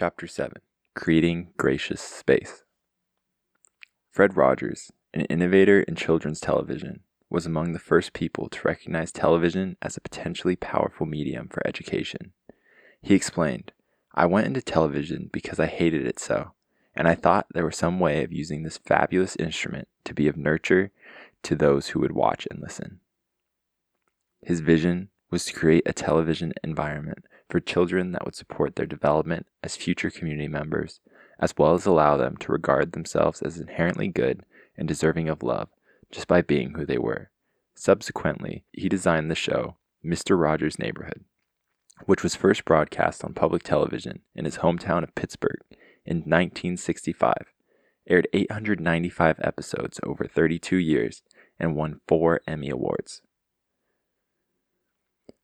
Chapter 7 Creating Gracious Space. Fred Rogers, an innovator in children's television, was among the first people to recognize television as a potentially powerful medium for education. He explained, I went into television because I hated it so, and I thought there was some way of using this fabulous instrument to be of nurture to those who would watch and listen. His vision was to create a television environment for children that would support their development as future community members, as well as allow them to regard themselves as inherently good and deserving of love just by being who they were. Subsequently, he designed the show Mr. Rogers' Neighborhood, which was first broadcast on public television in his hometown of Pittsburgh in 1965, aired 895 episodes over 32 years, and won four Emmy Awards.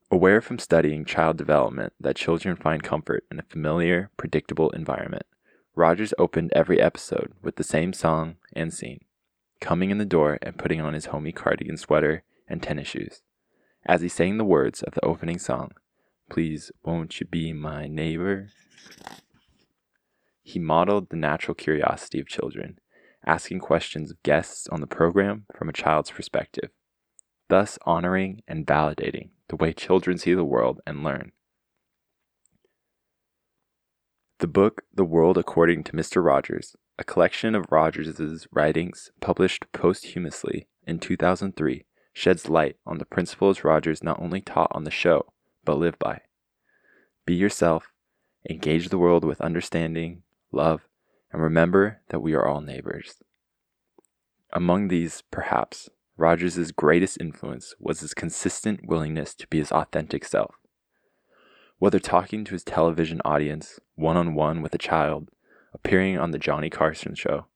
Aware from studying child development that children find comfort in a familiar, predictable environment, Rogers opened every episode with the same song and scene, coming in the door and putting on his homey cardigan sweater and tennis shoes. As he sang the words of the opening song, Please won't you be my neighbor? He modeled the natural curiosity of children, asking questions of guests on the program from a child's perspective, thus honoring and validating the way children see the world and learn. The book The World According to Mr. Rogers, a collection of Rogers's writings published posthumously in 2003, sheds light on the principles Rogers not only taught on the show, but lived by. Be yourself, engage the world with understanding, love, and remember that we are all neighbors. Among these, perhaps, Rogers' greatest influence was his consistent willingness to be his authentic self. Whether talking to his television audience, one on one with a child, appearing on The Johnny Carson Show,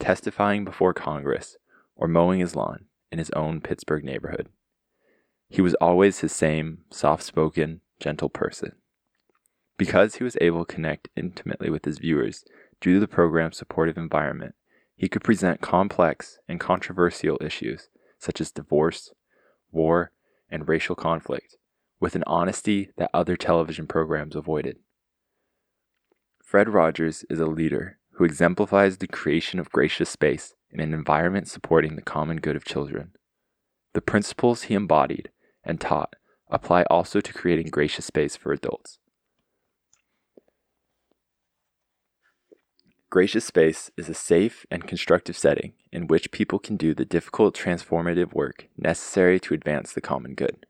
testifying before Congress, or mowing his lawn in his own Pittsburgh neighborhood, he was always his same soft spoken, gentle person. Because he was able to connect intimately with his viewers due to the program's supportive environment, he could present complex and controversial issues such as divorce, war, and racial conflict with an honesty that other television programs avoided. Fred Rogers is a leader who exemplifies the creation of gracious space in an environment supporting the common good of children. The principles he embodied and taught apply also to creating gracious space for adults. Gracious space is a safe and constructive setting in which people can do the difficult transformative work necessary to advance the common good.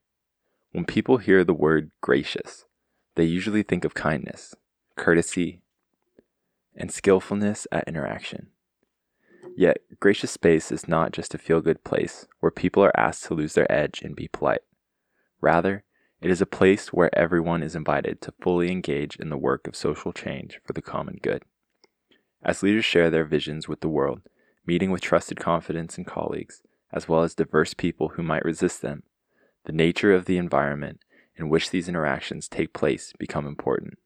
When people hear the word gracious, they usually think of kindness, courtesy, and skillfulness at interaction. Yet, gracious space is not just a feel good place where people are asked to lose their edge and be polite. Rather, it is a place where everyone is invited to fully engage in the work of social change for the common good. As leaders share their visions with the world, meeting with trusted confidence and colleagues, as well as diverse people who might resist them, the nature of the environment in which these interactions take place become important.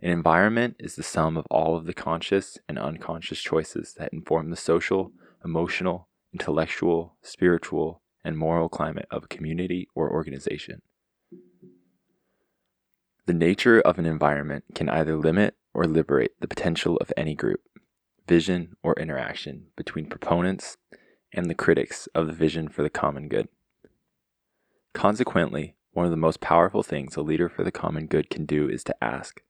An environment is the sum of all of the conscious and unconscious choices that inform the social, emotional, intellectual, spiritual, and moral climate of a community or organization. The nature of an environment can either limit or liberate the potential of any group, vision, or interaction between proponents and the critics of the vision for the common good. Consequently, one of the most powerful things a leader for the common good can do is to ask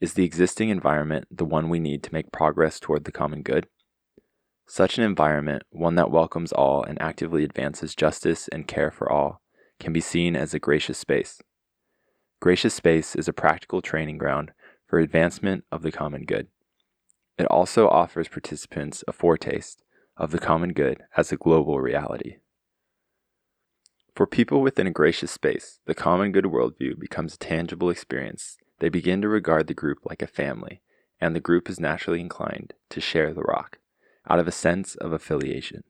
Is the existing environment the one we need to make progress toward the common good? Such an environment, one that welcomes all and actively advances justice and care for all, can be seen as a gracious space. Gracious space is a practical training ground for advancement of the common good. It also offers participants a foretaste of the common good as a global reality. For people within a gracious space, the common good worldview becomes a tangible experience. They begin to regard the group like a family, and the group is naturally inclined to share the rock, out of a sense of affiliation.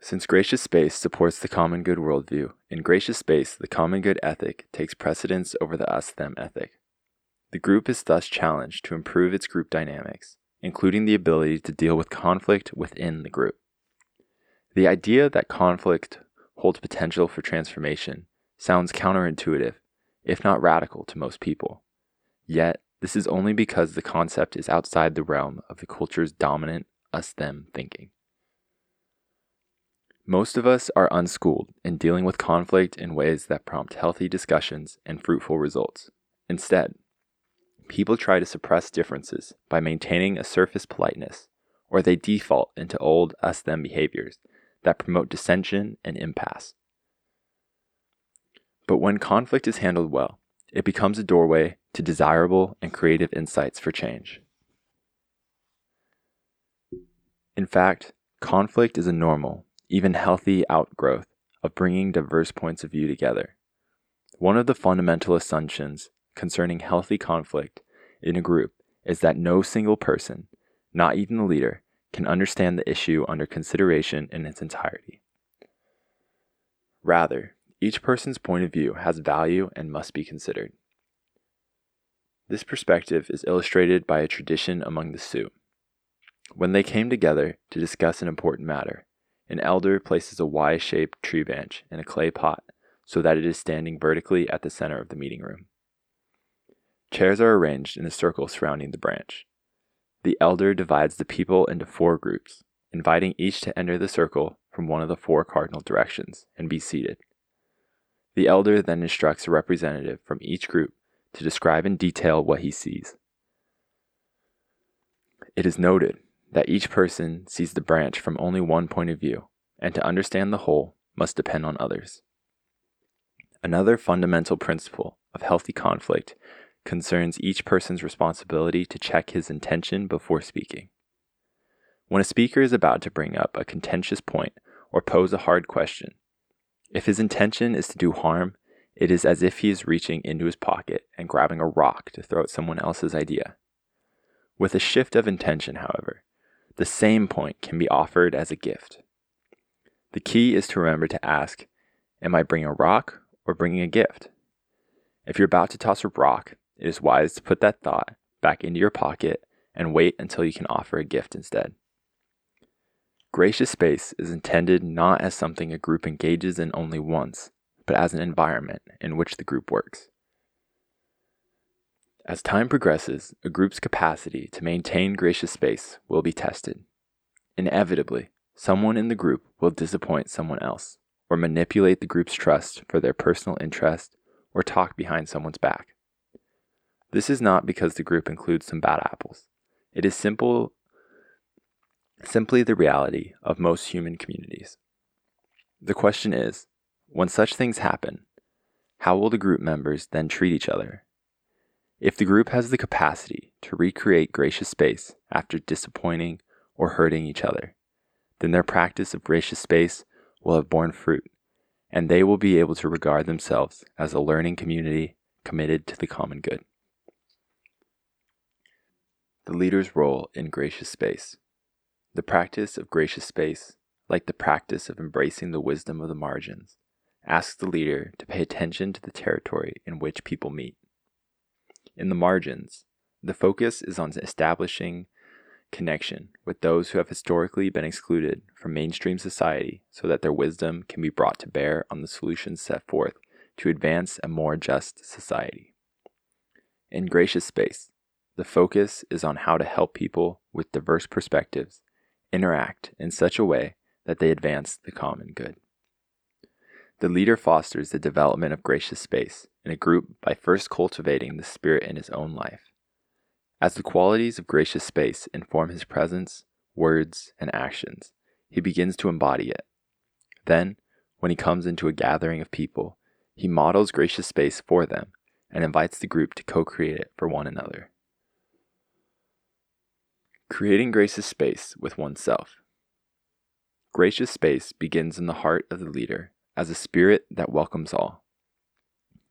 Since gracious space supports the common good worldview, in gracious space, the common good ethic takes precedence over the us them ethic. The group is thus challenged to improve its group dynamics, including the ability to deal with conflict within the group. The idea that conflict holds potential for transformation sounds counterintuitive, if not radical, to most people. Yet, this is only because the concept is outside the realm of the culture's dominant us them thinking. Most of us are unschooled in dealing with conflict in ways that prompt healthy discussions and fruitful results. Instead, people try to suppress differences by maintaining a surface politeness, or they default into old us them behaviors that promote dissension and impasse. But when conflict is handled well, it becomes a doorway to desirable and creative insights for change. In fact, conflict is a normal, even healthy outgrowth of bringing diverse points of view together. One of the fundamental assumptions concerning healthy conflict in a group is that no single person, not even the leader, can understand the issue under consideration in its entirety. Rather, each person's point of view has value and must be considered. This perspective is illustrated by a tradition among the Sioux. When they came together to discuss an important matter, an elder places a Y shaped tree branch in a clay pot so that it is standing vertically at the center of the meeting room. Chairs are arranged in a circle surrounding the branch. The elder divides the people into four groups, inviting each to enter the circle from one of the four cardinal directions and be seated. The elder then instructs a representative from each group to describe in detail what he sees. It is noted that each person sees the branch from only one point of view, and to understand the whole must depend on others. Another fundamental principle of healthy conflict concerns each person's responsibility to check his intention before speaking. When a speaker is about to bring up a contentious point or pose a hard question, if his intention is to do harm, it is as if he is reaching into his pocket and grabbing a rock to throw at someone else's idea. With a shift of intention, however, the same point can be offered as a gift. The key is to remember to ask, Am I bringing a rock or bringing a gift? If you're about to toss a rock, it is wise to put that thought back into your pocket and wait until you can offer a gift instead. Gracious space is intended not as something a group engages in only once, but as an environment in which the group works. As time progresses, a group's capacity to maintain gracious space will be tested. Inevitably, someone in the group will disappoint someone else, or manipulate the group's trust for their personal interest, or talk behind someone's back. This is not because the group includes some bad apples. It is simple, simply the reality of most human communities. The question is when such things happen, how will the group members then treat each other if the group has the capacity to recreate gracious space after disappointing or hurting each other, then their practice of gracious space will have borne fruit, and they will be able to regard themselves as a learning community committed to the common good. The leader's role in gracious space. The practice of gracious space, like the practice of embracing the wisdom of the margins, asks the leader to pay attention to the territory in which people meet in the margins, the focus is on establishing connection with those who have historically been excluded from mainstream society so that their wisdom can be brought to bear on the solutions set forth to advance a more just society. In gracious space, the focus is on how to help people with diverse perspectives interact in such a way that they advance the common good. The leader fosters the development of gracious space in a group by first cultivating the spirit in his own life. As the qualities of gracious space inform his presence, words, and actions, he begins to embody it. Then, when he comes into a gathering of people, he models gracious space for them and invites the group to co create it for one another. Creating gracious space with oneself. Gracious space begins in the heart of the leader as a spirit that welcomes all,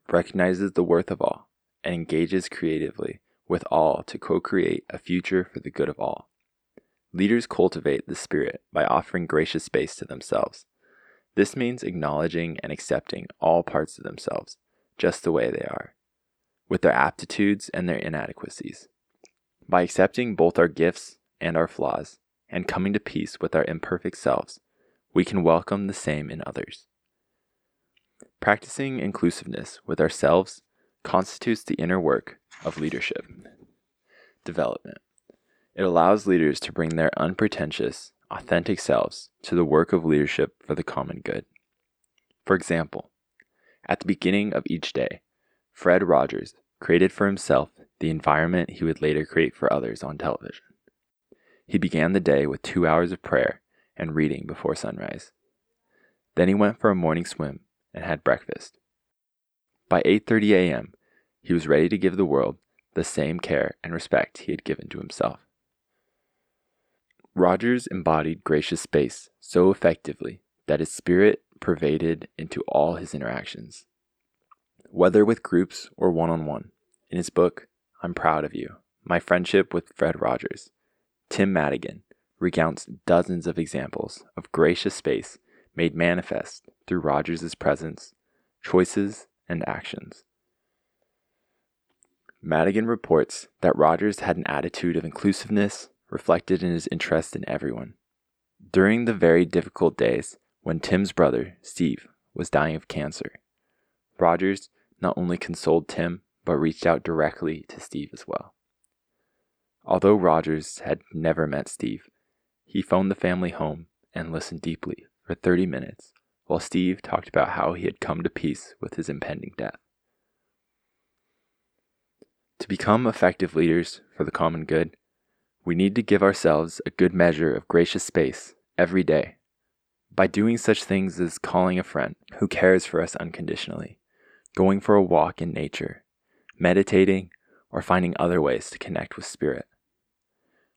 recognizes the worth of all, and engages creatively with all to co create a future for the good of all. Leaders cultivate the spirit by offering gracious space to themselves. This means acknowledging and accepting all parts of themselves just the way they are, with their aptitudes and their inadequacies. By accepting both our gifts and our flaws, and coming to peace with our imperfect selves, we can welcome the same in others. Practicing inclusiveness with ourselves constitutes the inner work of leadership. Development. It allows leaders to bring their unpretentious, authentic selves to the work of leadership for the common good. For example, at the beginning of each day, Fred Rogers created for himself the environment he would later create for others on television. He began the day with two hours of prayer and reading before sunrise. Then he went for a morning swim and had breakfast. By 8:30 a.m., he was ready to give the world the same care and respect he had given to himself. Rogers embodied gracious space so effectively that his spirit pervaded into all his interactions. Whether with groups or one on one, in his book, I'm Proud of You My Friendship with Fred Rogers, Tim Madigan recounts dozens of examples of gracious space made manifest through Rogers' presence, choices, and actions. Madigan reports that Rogers had an attitude of inclusiveness reflected in his interest in everyone. During the very difficult days when Tim's brother, Steve, was dying of cancer, Rogers not only consoled Tim, but reached out directly to Steve as well. Although Rogers had never met Steve, he phoned the family home and listened deeply for 30 minutes while Steve talked about how he had come to peace with his impending death. To become effective leaders for the common good, we need to give ourselves a good measure of gracious space every day by doing such things as calling a friend who cares for us unconditionally, going for a walk in nature, meditating, or finding other ways to connect with spirit.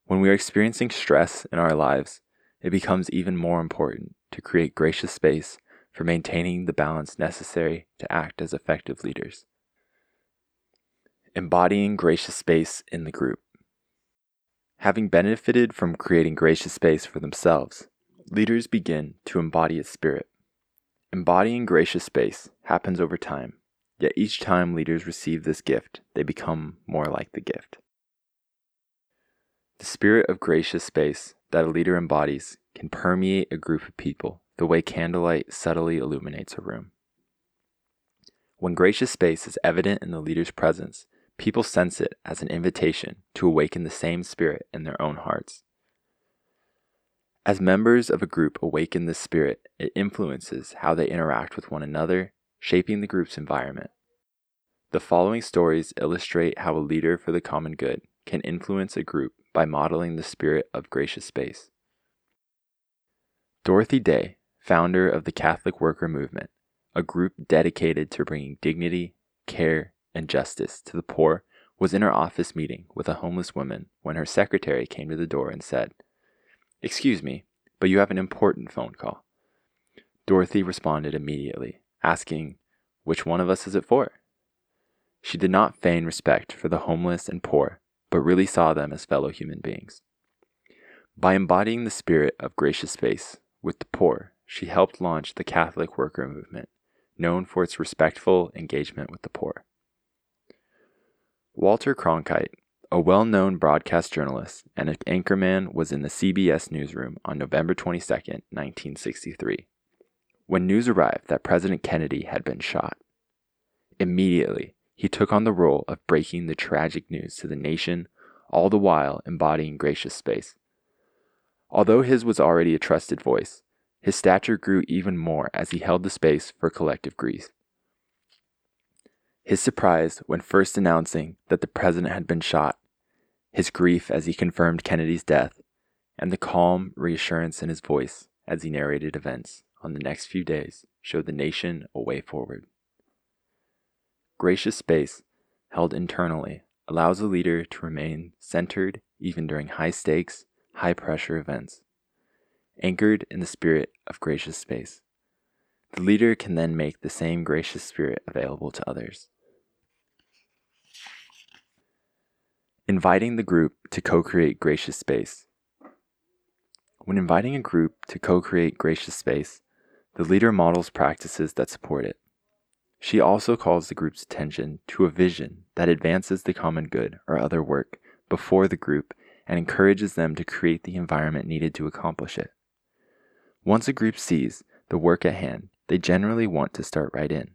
When we are experiencing stress in our lives, it becomes even more important to create gracious space for maintaining the balance necessary to act as effective leaders. Embodying gracious space in the group. Having benefited from creating gracious space for themselves, leaders begin to embody its spirit. Embodying gracious space happens over time, yet each time leaders receive this gift, they become more like the gift. The spirit of gracious space that a leader embodies can permeate a group of people the way candlelight subtly illuminates a room. When gracious space is evident in the leader's presence, people sense it as an invitation to awaken the same spirit in their own hearts. As members of a group awaken this spirit, it influences how they interact with one another, shaping the group's environment. The following stories illustrate how a leader for the common good can influence a group by modeling the spirit of gracious space. Dorothy Day, founder of the Catholic Worker Movement, a group dedicated to bringing dignity, care, and justice to the poor, was in her office meeting with a homeless woman when her secretary came to the door and said, Excuse me, but you have an important phone call. Dorothy responded immediately, asking, Which one of us is it for? She did not feign respect for the homeless and poor, but really saw them as fellow human beings. By embodying the spirit of gracious space with the poor, she helped launch the Catholic Worker Movement, known for its respectful engagement with the poor. Walter Cronkite, a well known broadcast journalist and an anchorman, was in the CBS newsroom on November 22, 1963, when news arrived that President Kennedy had been shot. Immediately, he took on the role of breaking the tragic news to the nation, all the while embodying gracious space. Although his was already a trusted voice, his stature grew even more as he held the space for collective grief. His surprise when first announcing that the president had been shot, his grief as he confirmed Kennedy's death, and the calm reassurance in his voice as he narrated events on the next few days showed the nation a way forward. Gracious space, held internally, allows a leader to remain centered even during high stakes, high pressure events. Anchored in the spirit of gracious space, the leader can then make the same gracious spirit available to others. Inviting the group to co create gracious space. When inviting a group to co create gracious space, the leader models practices that support it. She also calls the group's attention to a vision that advances the common good or other work before the group and encourages them to create the environment needed to accomplish it. Once a group sees the work at hand, they generally want to start right in.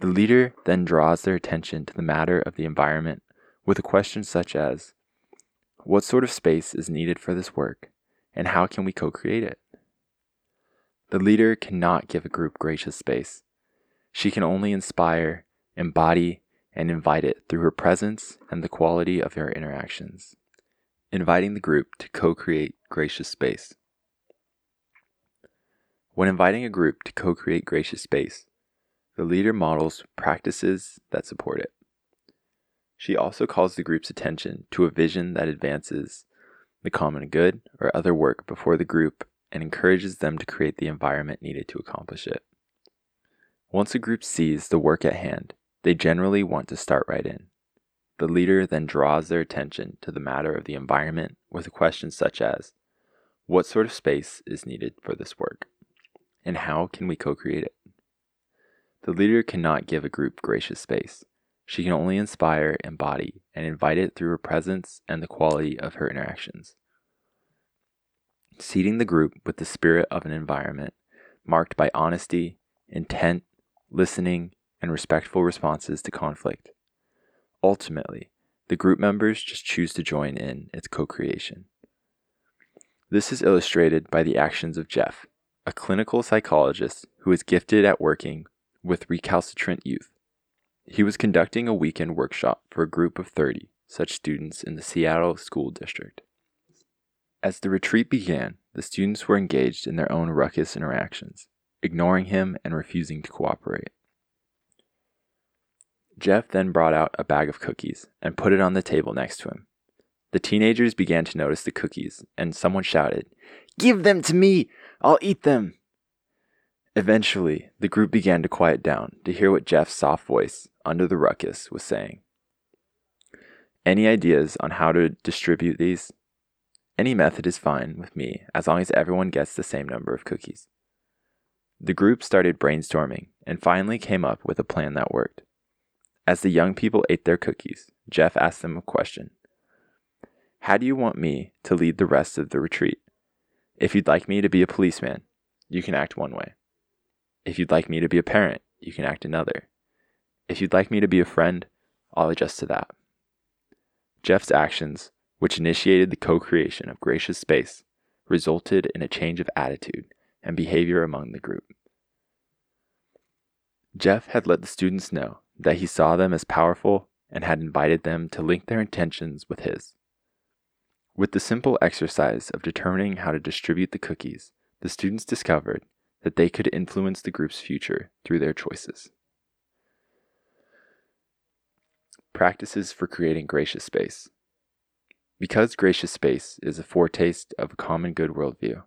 The leader then draws their attention to the matter of the environment with a question such as What sort of space is needed for this work, and how can we co create it? The leader cannot give a group gracious space. She can only inspire, embody, and invite it through her presence and the quality of her interactions. Inviting the group to co create gracious space. When inviting a group to co create gracious space, the leader models practices that support it. She also calls the group's attention to a vision that advances the common good or other work before the group and encourages them to create the environment needed to accomplish it. Once a group sees the work at hand, they generally want to start right in. The leader then draws their attention to the matter of the environment with a question such as What sort of space is needed for this work? And how can we co create it? The leader cannot give a group gracious space. She can only inspire, embody, and invite it through her presence and the quality of her interactions. Seeding the group with the spirit of an environment marked by honesty, intent, listening, and respectful responses to conflict. Ultimately, the group members just choose to join in its co creation. This is illustrated by the actions of Jeff, a clinical psychologist who is gifted at working with recalcitrant youth. He was conducting a weekend workshop for a group of 30 such students in the Seattle School District. As the retreat began, the students were engaged in their own ruckus interactions, ignoring him and refusing to cooperate. Jeff then brought out a bag of cookies and put it on the table next to him. The teenagers began to notice the cookies, and someone shouted, Give them to me! I'll eat them! Eventually, the group began to quiet down to hear what Jeff's soft voice, under the ruckus, was saying. Any ideas on how to distribute these? Any method is fine with me as long as everyone gets the same number of cookies. The group started brainstorming and finally came up with a plan that worked. As the young people ate their cookies, Jeff asked them a question How do you want me to lead the rest of the retreat? If you'd like me to be a policeman, you can act one way. If you'd like me to be a parent, you can act another. If you'd like me to be a friend, I'll adjust to that. Jeff's actions, which initiated the co creation of gracious space, resulted in a change of attitude and behavior among the group. Jeff had let the students know that he saw them as powerful and had invited them to link their intentions with his. With the simple exercise of determining how to distribute the cookies, the students discovered that they could influence the group's future through their choices. Practices for creating gracious space. Because gracious space is a foretaste of a common good worldview,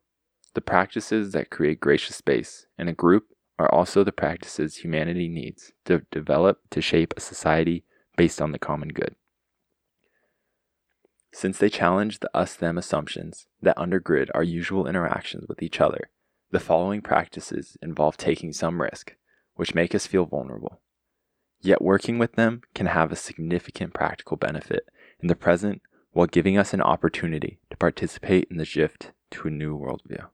the practices that create gracious space in a group are also the practices humanity needs to develop to shape a society based on the common good. Since they challenge the us them assumptions that undergird our usual interactions with each other, the following practices involve taking some risk, which make us feel vulnerable. Yet working with them can have a significant practical benefit in the present while giving us an opportunity to participate in the shift to a new worldview.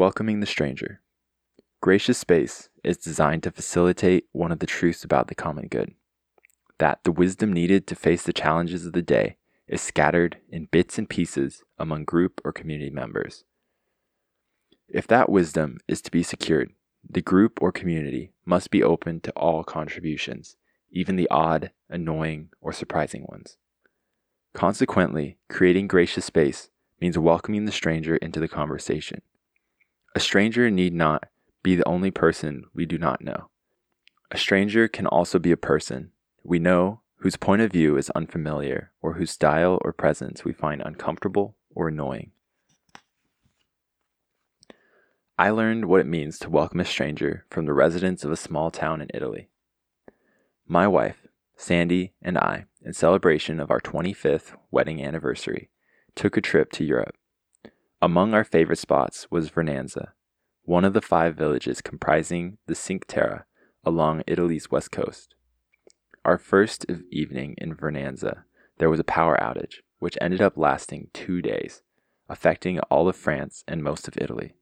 Welcoming the stranger. Gracious space is designed to facilitate one of the truths about the common good that the wisdom needed to face the challenges of the day is scattered in bits and pieces among group or community members. If that wisdom is to be secured, the group or community must be open to all contributions, even the odd, annoying, or surprising ones. Consequently, creating gracious space means welcoming the stranger into the conversation. A stranger need not be the only person we do not know. A stranger can also be a person we know whose point of view is unfamiliar or whose style or presence we find uncomfortable or annoying. I learned what it means to welcome a stranger from the residents of a small town in Italy. My wife, Sandy, and I, in celebration of our 25th wedding anniversary, took a trip to Europe. Among our favorite spots was Vernazza, one of the five villages comprising the Cinque Terre along Italy's west coast. Our first evening in Vernazza, there was a power outage, which ended up lasting two days, affecting all of France and most of Italy.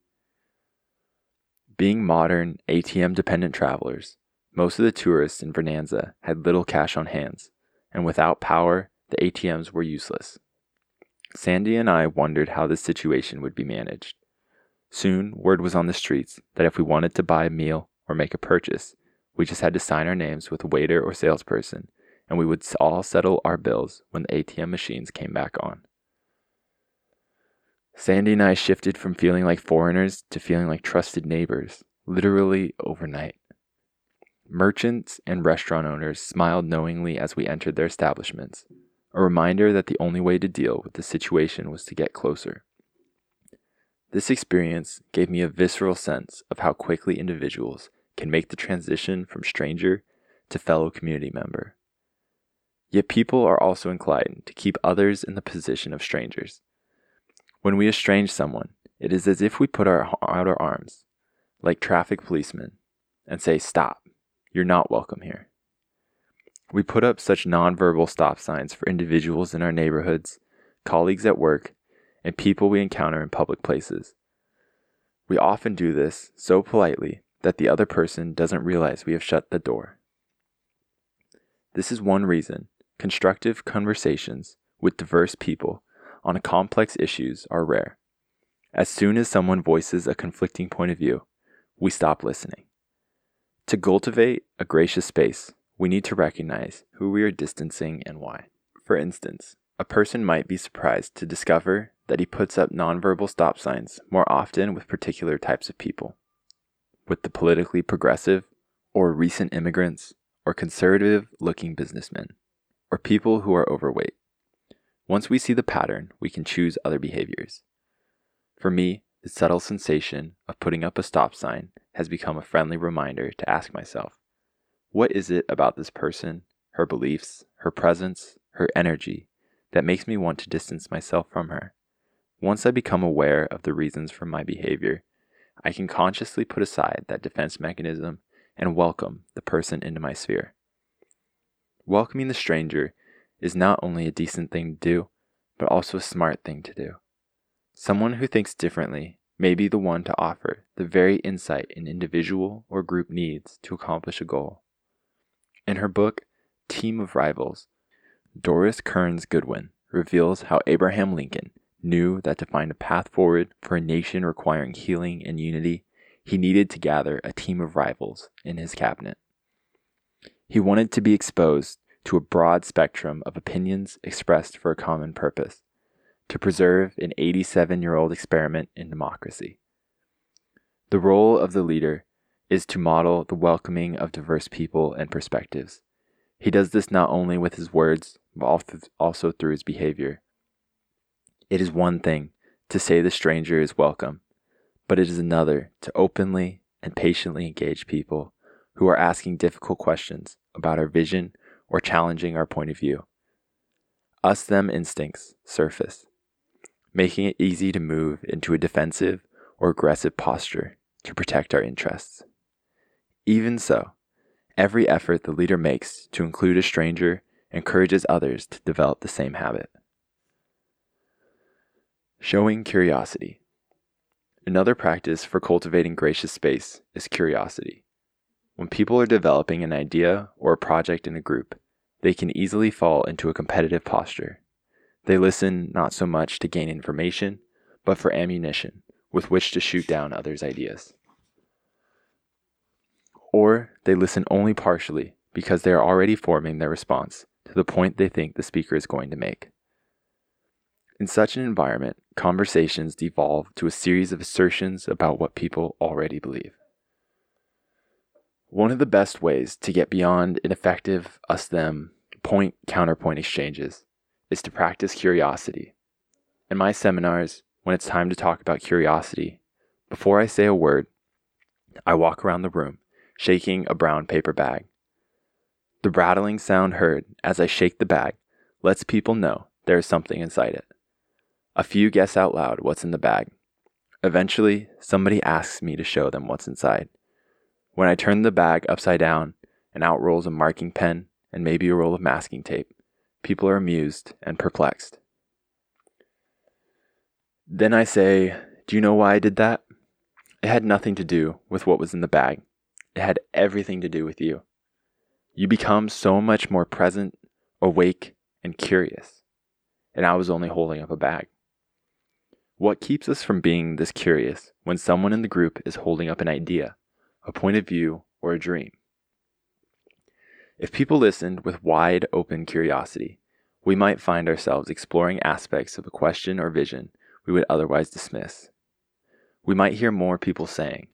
Being modern, ATM dependent travelers, most of the tourists in Vernazza had little cash on hands, and without power, the ATMs were useless. Sandy and I wondered how this situation would be managed. Soon, word was on the streets that if we wanted to buy a meal or make a purchase, we just had to sign our names with a waiter or salesperson, and we would all settle our bills when the ATM machines came back on. Sandy and I shifted from feeling like foreigners to feeling like trusted neighbors, literally overnight. Merchants and restaurant owners smiled knowingly as we entered their establishments, a reminder that the only way to deal with the situation was to get closer. This experience gave me a visceral sense of how quickly individuals can make the transition from stranger to fellow community member. Yet people are also inclined to keep others in the position of strangers. When we estrange someone, it is as if we put our, out our arms, like traffic policemen, and say, Stop, you're not welcome here. We put up such nonverbal stop signs for individuals in our neighborhoods, colleagues at work, and people we encounter in public places. We often do this so politely that the other person doesn't realize we have shut the door. This is one reason constructive conversations with diverse people on complex issues are rare. As soon as someone voices a conflicting point of view, we stop listening. To cultivate a gracious space, we need to recognize who we are distancing and why. For instance, a person might be surprised to discover that he puts up nonverbal stop signs more often with particular types of people. With the politically progressive, or recent immigrants, or conservative looking businessmen, or people who are overweight. Once we see the pattern, we can choose other behaviors. For me, the subtle sensation of putting up a stop sign has become a friendly reminder to ask myself what is it about this person, her beliefs, her presence, her energy, that makes me want to distance myself from her? Once I become aware of the reasons for my behavior, I can consciously put aside that defense mechanism and welcome the person into my sphere. Welcoming the stranger is not only a decent thing to do, but also a smart thing to do. Someone who thinks differently may be the one to offer the very insight an individual or group needs to accomplish a goal. In her book, Team of Rivals, Doris Kearns Goodwin reveals how Abraham Lincoln knew that to find a path forward for a nation requiring healing and unity, he needed to gather a team of rivals in his cabinet. He wanted to be exposed to a broad spectrum of opinions expressed for a common purpose to preserve an 87 year old experiment in democracy. The role of the leader is to model the welcoming of diverse people and perspectives. He does this not only with his words, but also through his behavior. It is one thing to say the stranger is welcome, but it is another to openly and patiently engage people who are asking difficult questions about our vision or challenging our point of view. Us them instincts surface, making it easy to move into a defensive or aggressive posture to protect our interests. Even so, every effort the leader makes to include a stranger encourages others to develop the same habit. Showing curiosity. Another practice for cultivating gracious space is curiosity. When people are developing an idea or a project in a group, they can easily fall into a competitive posture. They listen not so much to gain information, but for ammunition with which to shoot down others' ideas or they listen only partially because they are already forming their response to the point they think the speaker is going to make. In such an environment, conversations devolve to a series of assertions about what people already believe. One of the best ways to get beyond ineffective us them point counterpoint exchanges is to practice curiosity. In my seminars, when it's time to talk about curiosity, before I say a word, I walk around the room shaking a brown paper bag. The rattling sound heard as I shake the bag lets people know there is something inside it. A few guess out loud what's in the bag. Eventually, somebody asks me to show them what's inside. When I turn the bag upside down and out rolls a marking pen and maybe a roll of masking tape, people are amused and perplexed. Then I say, Do you know why I did that? It had nothing to do with what was in the bag, it had everything to do with you. You become so much more present, awake, and curious. And I was only holding up a bag. What keeps us from being this curious when someone in the group is holding up an idea, a point of view, or a dream? If people listened with wide open curiosity, we might find ourselves exploring aspects of a question or vision we would otherwise dismiss. We might hear more people saying,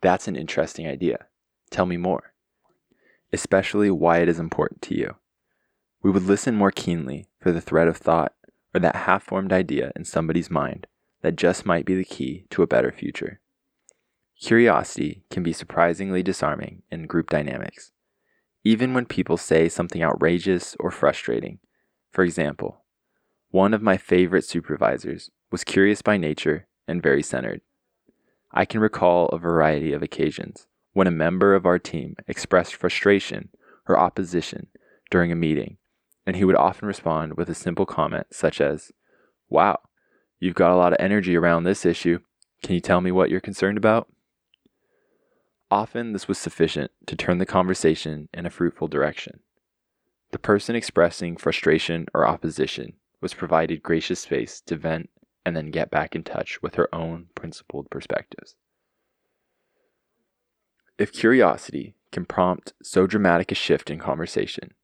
That's an interesting idea. Tell me more. Especially why it is important to you. We would listen more keenly for the thread of thought or that half formed idea in somebody's mind that just might be the key to a better future. Curiosity can be surprisingly disarming in group dynamics even when people say something outrageous or frustrating. For example, one of my favorite supervisors was curious by nature and very centered. I can recall a variety of occasions when a member of our team expressed frustration or opposition during a meeting, and he would often respond with a simple comment such as, Wow, you've got a lot of energy around this issue. Can you tell me what you're concerned about? Often this was sufficient to turn the conversation in a fruitful direction. The person expressing frustration or opposition was provided gracious space to vent and then get back in touch with her own principled perspectives. If curiosity can prompt so dramatic a shift in conversation,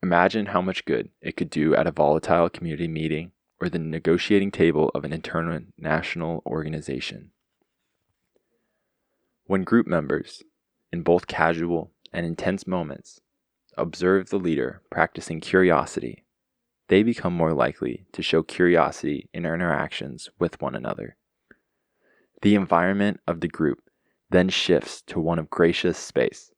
imagine how much good it could do at a volatile community meeting or the negotiating table of an international national organization. When group members, in both casual and intense moments, observe the leader practicing curiosity, they become more likely to show curiosity in their interactions with one another. The environment of the group then shifts to one of gracious space.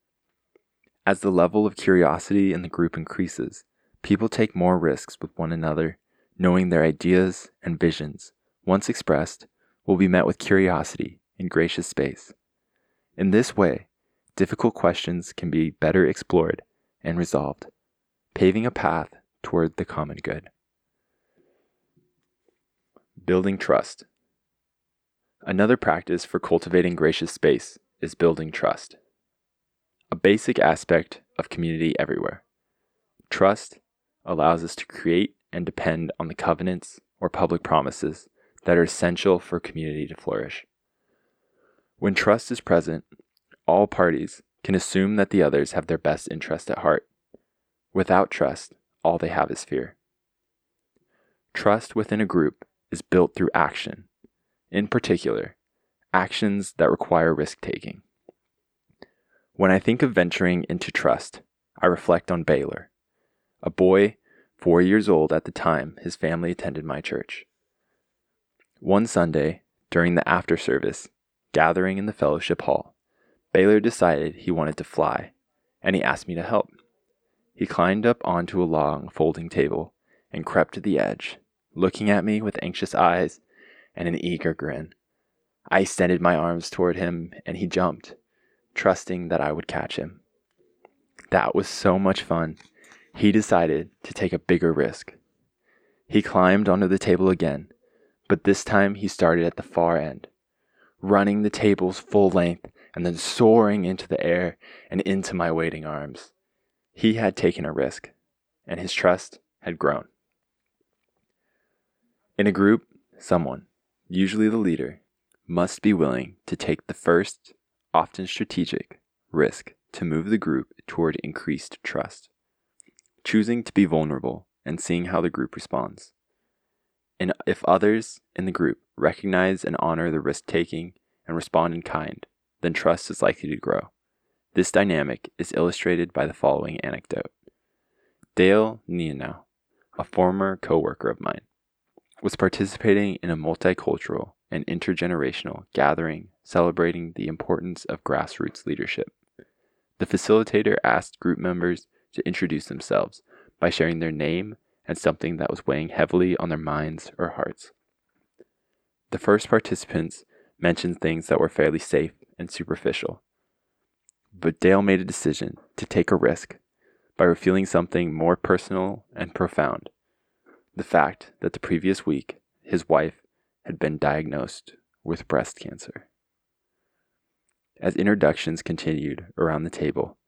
As the level of curiosity in the group increases, people take more risks with one another, knowing their ideas and visions, once expressed, will be met with curiosity in gracious space. In this way, difficult questions can be better explored and resolved, paving a path toward the common good. Building trust. Another practice for cultivating gracious space is building trust. A basic aspect of community everywhere. Trust allows us to create and depend on the covenants or public promises that are essential for community to flourish. When trust is present, all parties can assume that the others have their best interest at heart. Without trust, all they have is fear. Trust within a group is built through action, in particular, actions that require risk taking. When I think of venturing into trust, I reflect on Baylor, a boy four years old at the time his family attended my church. One Sunday, during the after service, gathering in the fellowship hall, Baylor decided he wanted to fly, and he asked me to help. He climbed up onto a long folding table and crept to the edge, looking at me with anxious eyes and an eager grin. I extended my arms toward him, and he jumped, trusting that I would catch him. That was so much fun. He decided to take a bigger risk. He climbed onto the table again, but this time he started at the far end running the table's full length and then soaring into the air and into my waiting arms. He had taken a risk, and his trust had grown. In a group, someone, usually the leader, must be willing to take the first, often strategic, risk to move the group toward increased trust, choosing to be vulnerable and seeing how the group responds. And if others in the group recognize and honor the risk taking and respond in kind, then trust is likely to grow. This dynamic is illustrated by the following anecdote. Dale Neanow, a former coworker of mine, was participating in a multicultural and intergenerational gathering celebrating the importance of grassroots leadership. The facilitator asked group members to introduce themselves by sharing their name and something that was weighing heavily on their minds or hearts. The first participants mentioned things that were fairly safe and superficial. But Dale made a decision to take a risk by revealing something more personal and profound the fact that the previous week his wife had been diagnosed with breast cancer. As introductions continued around the table,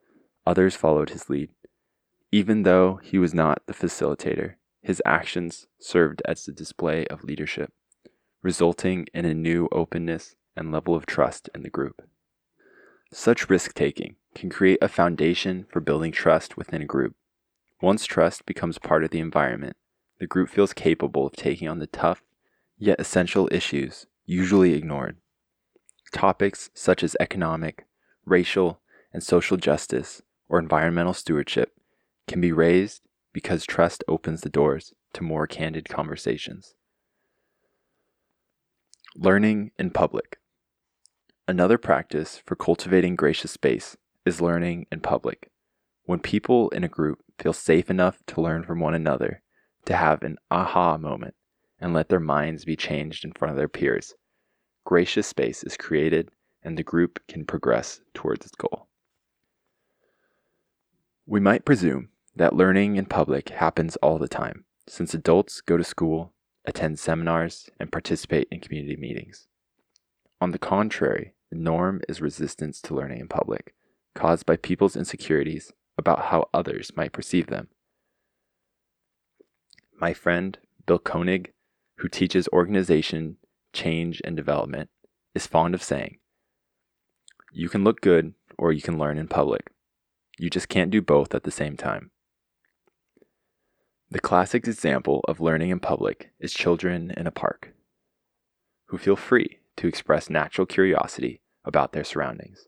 others followed his lead. Even though he was not the facilitator, his actions served as a display of leadership, resulting in a new openness and level of trust in the group. Such risk taking can create a foundation for building trust within a group. Once trust becomes part of the environment, the group feels capable of taking on the tough, yet essential issues usually ignored. Topics such as economic, racial, and social justice or environmental stewardship can be raised because trust opens the doors to more candid conversations. Learning in public. Another practice for cultivating gracious space is learning in public. When people in a group feel safe enough to learn from one another, to have an aha moment, and let their minds be changed in front of their peers, gracious space is created and the group can progress towards its goal. We might presume that learning in public happens all the time, since adults go to school, attend seminars, and participate in community meetings. On the contrary, the norm is resistance to learning in public, caused by people's insecurities about how others might perceive them. My friend, Bill Koenig, who teaches organization, change, and development, is fond of saying, You can look good or you can learn in public. You just can't do both at the same time. The classic example of learning in public is children in a park who feel free to express natural curiosity about their surroundings.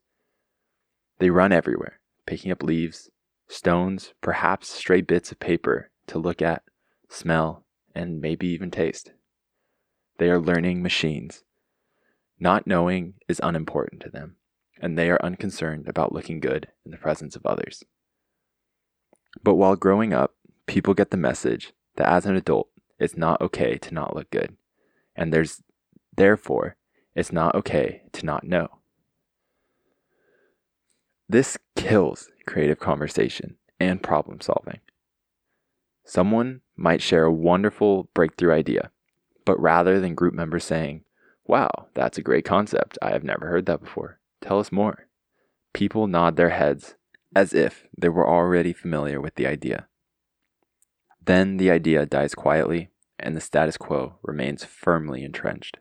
They run everywhere, picking up leaves, stones, perhaps stray bits of paper to look at, smell, and maybe even taste. They are learning machines. Not knowing is unimportant to them, and they are unconcerned about looking good in the presence of others. But while growing up, people get the message that as an adult, it's not okay to not look good, and there's therefore it's not okay to not know. This kills creative conversation and problem solving. Someone might share a wonderful breakthrough idea, but rather than group members saying, Wow, that's a great concept. I have never heard that before. Tell us more. People nod their heads as if they were already familiar with the idea. Then the idea dies quietly and the status quo remains firmly entrenched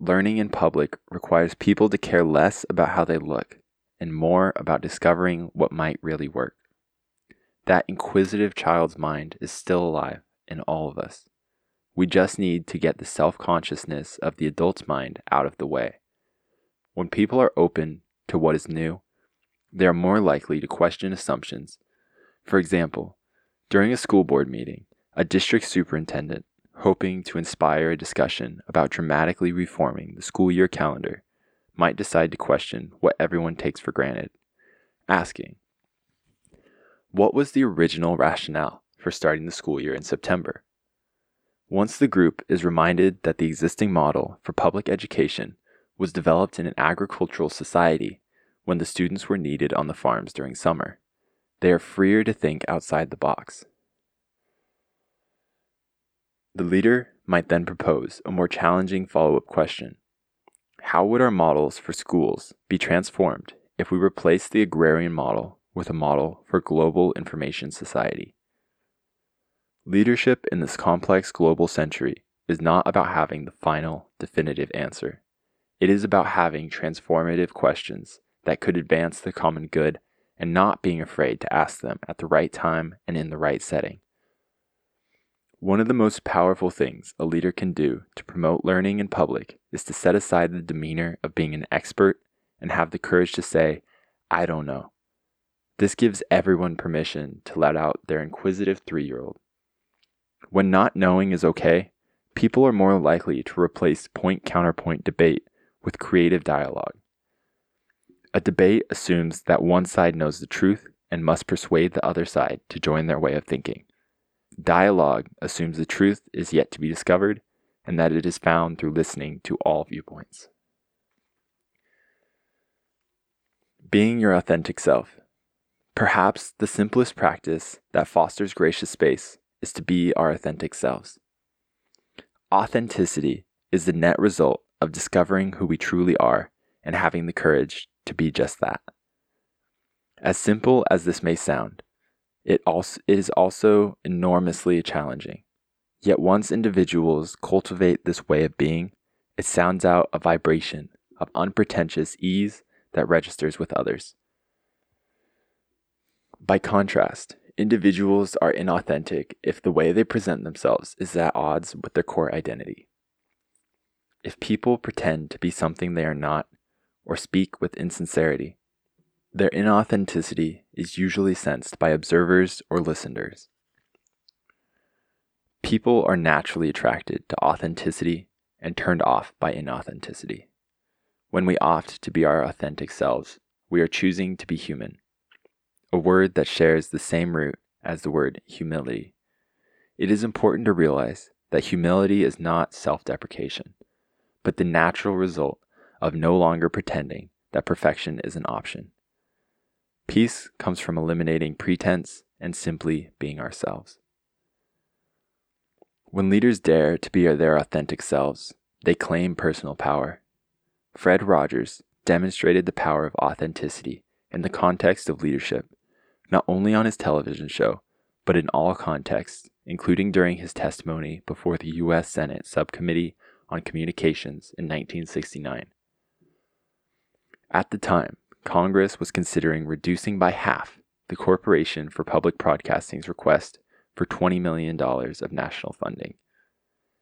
learning in public requires people to care less about how they look and more about discovering what might really work. That inquisitive child's mind is still alive in all of us. We just need to get the self consciousness of the adult's mind out of the way. When people are open to what is new, they are more likely to question assumptions. For example, during a school board meeting, a district superintendent hoping to inspire a discussion about dramatically reforming the school year calendar, might decide to question what everyone takes for granted, asking, What was the original rationale for starting the school year in September? Once the group is reminded that the existing model for public education was developed in an agricultural society when the students were needed on the farms during summer, they are freer to think outside the box the leader might then propose a more challenging follow up question How would our models for schools be transformed if we replaced the agrarian model with a model for global information society? Leadership in this complex global century is not about having the final, definitive answer. It is about having transformative questions that could advance the common good and not being afraid to ask them at the right time and in the right setting. One of the most powerful things a leader can do to promote learning in public is to set aside the demeanor of being an expert and have the courage to say, I don't know. This gives everyone permission to let out their inquisitive three year old. When not knowing is okay, people are more likely to replace point counterpoint debate with creative dialogue. A debate assumes that one side knows the truth and must persuade the other side to join their way of thinking. Dialogue assumes the truth is yet to be discovered and that it is found through listening to all viewpoints. Being your authentic self. Perhaps the simplest practice that fosters gracious space is to be our authentic selves. Authenticity is the net result of discovering who we truly are and having the courage to be just that. As simple as this may sound, it also is also enormously challenging. Yet once individuals cultivate this way of being, it sounds out a vibration of unpretentious ease that registers with others. By contrast, individuals are inauthentic if the way they present themselves is at odds with their core identity. If people pretend to be something they are not, or speak with insincerity, their inauthenticity is usually sensed by observers or listeners. People are naturally attracted to authenticity and turned off by inauthenticity. When we opt to be our authentic selves, we are choosing to be human, a word that shares the same root as the word humility. It is important to realize that humility is not self deprecation, but the natural result of no longer pretending that perfection is an option. Peace comes from eliminating pretense and simply being ourselves. When leaders dare to be their authentic selves, they claim personal power. Fred Rogers demonstrated the power of authenticity in the context of leadership, not only on his television show, but in all contexts, including during his testimony before the U.S. Senate Subcommittee on Communications in 1969. At the time, Congress was considering reducing by half the Corporation for Public Broadcasting's request for $20 million of national funding.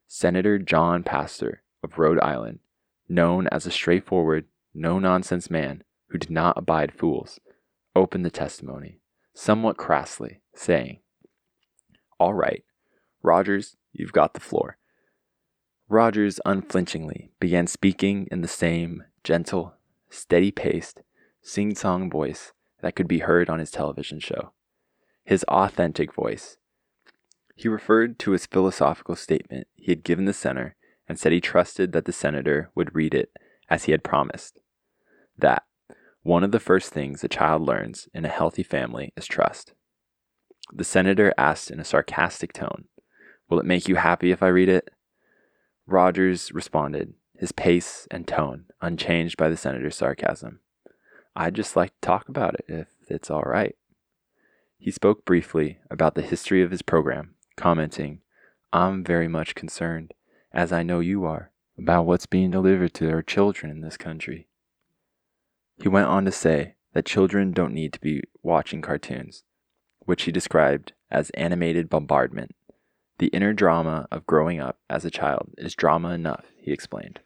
Senator John Pastore of Rhode Island, known as a straightforward, no nonsense man who did not abide fools, opened the testimony, somewhat crassly, saying, All right, Rogers, you've got the floor. Rogers unflinchingly began speaking in the same gentle, steady paced, sing song voice that could be heard on his television show. His authentic voice. He referred to his philosophical statement he had given the center and said he trusted that the senator would read it as he had promised. That one of the first things a child learns in a healthy family is trust. The senator asked in a sarcastic tone, Will it make you happy if I read it? Rogers responded, his pace and tone unchanged by the senator's sarcasm. I'd just like to talk about it if it's all right. He spoke briefly about the history of his program, commenting, I'm very much concerned, as I know you are, about what's being delivered to our children in this country. He went on to say that children don't need to be watching cartoons, which he described as animated bombardment. The inner drama of growing up as a child is drama enough, he explained.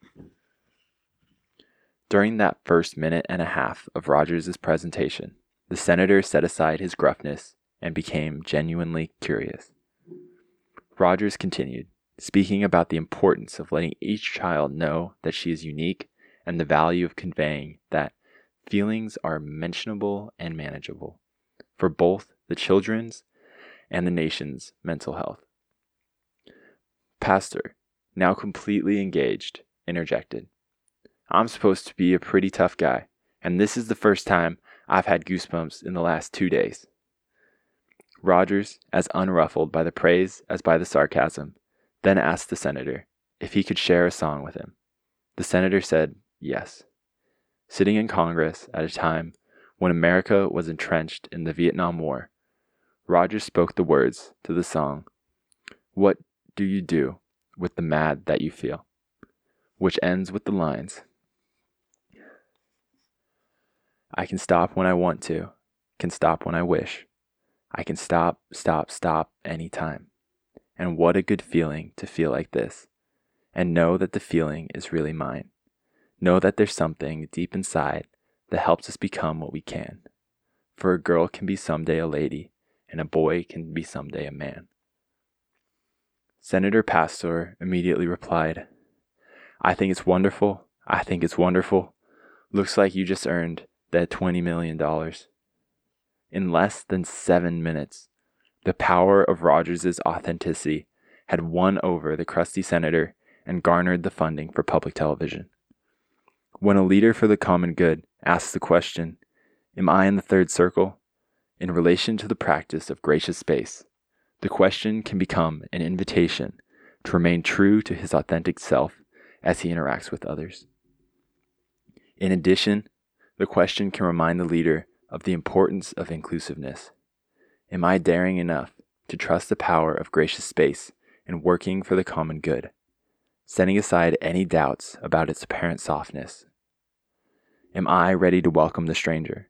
During that first minute and a half of Rogers' presentation, the senator set aside his gruffness and became genuinely curious. Rogers continued, speaking about the importance of letting each child know that she is unique and the value of conveying that feelings are mentionable and manageable for both the children's and the nation's mental health. Pastore, now completely engaged, interjected. I'm supposed to be a pretty tough guy, and this is the first time I've had goosebumps in the last two days. Rogers, as unruffled by the praise as by the sarcasm, then asked the senator if he could share a song with him. The senator said yes. Sitting in Congress at a time when America was entrenched in the Vietnam War, Rogers spoke the words to the song, What Do You Do with the Mad That You Feel, which ends with the lines, I can stop when I want to, can stop when I wish. I can stop, stop, stop anytime. And what a good feeling to feel like this. And know that the feeling is really mine. Know that there's something deep inside that helps us become what we can. For a girl can be someday a lady, and a boy can be someday a man. Senator Pastore immediately replied, I think it's wonderful. I think it's wonderful. Looks like you just earned that $20 million. In less than seven minutes, the power of Rogers' authenticity had won over the crusty senator and garnered the funding for public television. When a leader for the common good asks the question, Am I in the third circle? in relation to the practice of gracious space, the question can become an invitation to remain true to his authentic self as he interacts with others. In addition, the question can remind the leader of the importance of inclusiveness. Am I daring enough to trust the power of gracious space in working for the common good, setting aside any doubts about its apparent softness? Am I ready to welcome the stranger?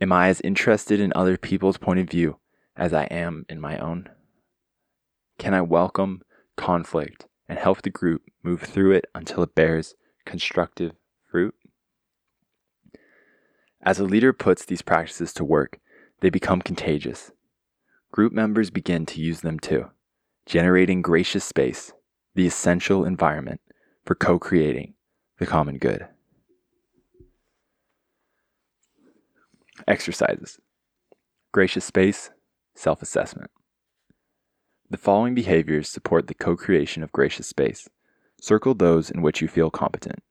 Am I as interested in other people's point of view as I am in my own? Can I welcome conflict and help the group move through it until it bears constructive fruit? As a leader puts these practices to work, they become contagious. Group members begin to use them too, generating gracious space, the essential environment for co creating the common good. Exercises Gracious space, self assessment. The following behaviors support the co creation of gracious space. Circle those in which you feel competent.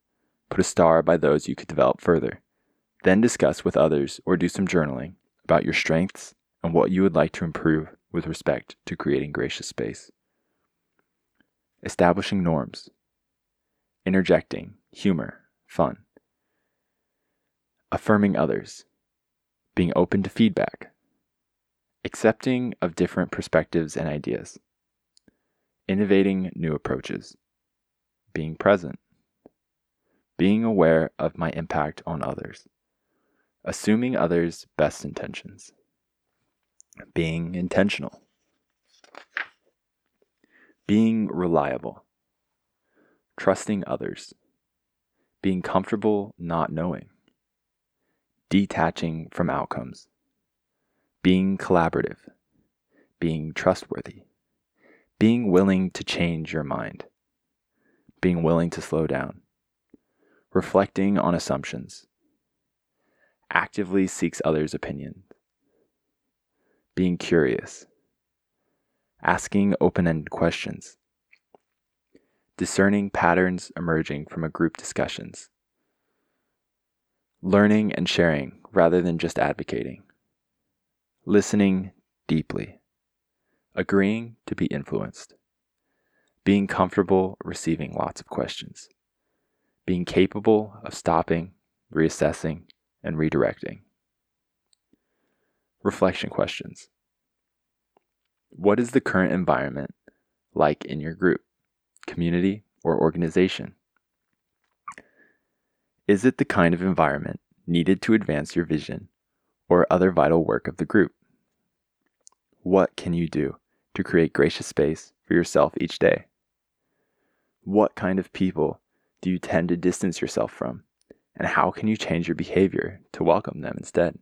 Put a star by those you could develop further. Then discuss with others or do some journaling about your strengths and what you would like to improve with respect to creating gracious space. Establishing norms. Interjecting, humor, fun. Affirming others. Being open to feedback accepting of different perspectives and ideas, innovating new approaches, being present, being aware of my impact on others, assuming others' best intentions, being intentional, being reliable, trusting others, being comfortable not knowing, detaching from outcomes. Being collaborative, being trustworthy, being willing to change your mind, being willing to slow down, reflecting on assumptions, actively seeks others' opinions, being curious, asking open ended questions, discerning patterns emerging from a group discussions, learning and sharing rather than just advocating. Listening deeply, agreeing to be influenced, being comfortable receiving lots of questions, being capable of stopping, reassessing, and redirecting. Reflection questions. What is the current environment like in your group, community, or organization? Is it the kind of environment needed to advance your vision or other vital work of the group. What can you do to create gracious space for yourself each day? What kind of people do you tend to distance yourself from? And how can you change your behavior to welcome them instead?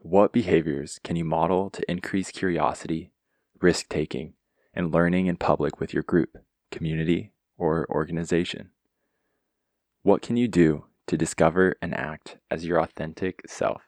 What behaviors can you model to increase curiosity, risk taking, and learning in public with your group, community, or organization? What can you do to discover and act as your authentic self?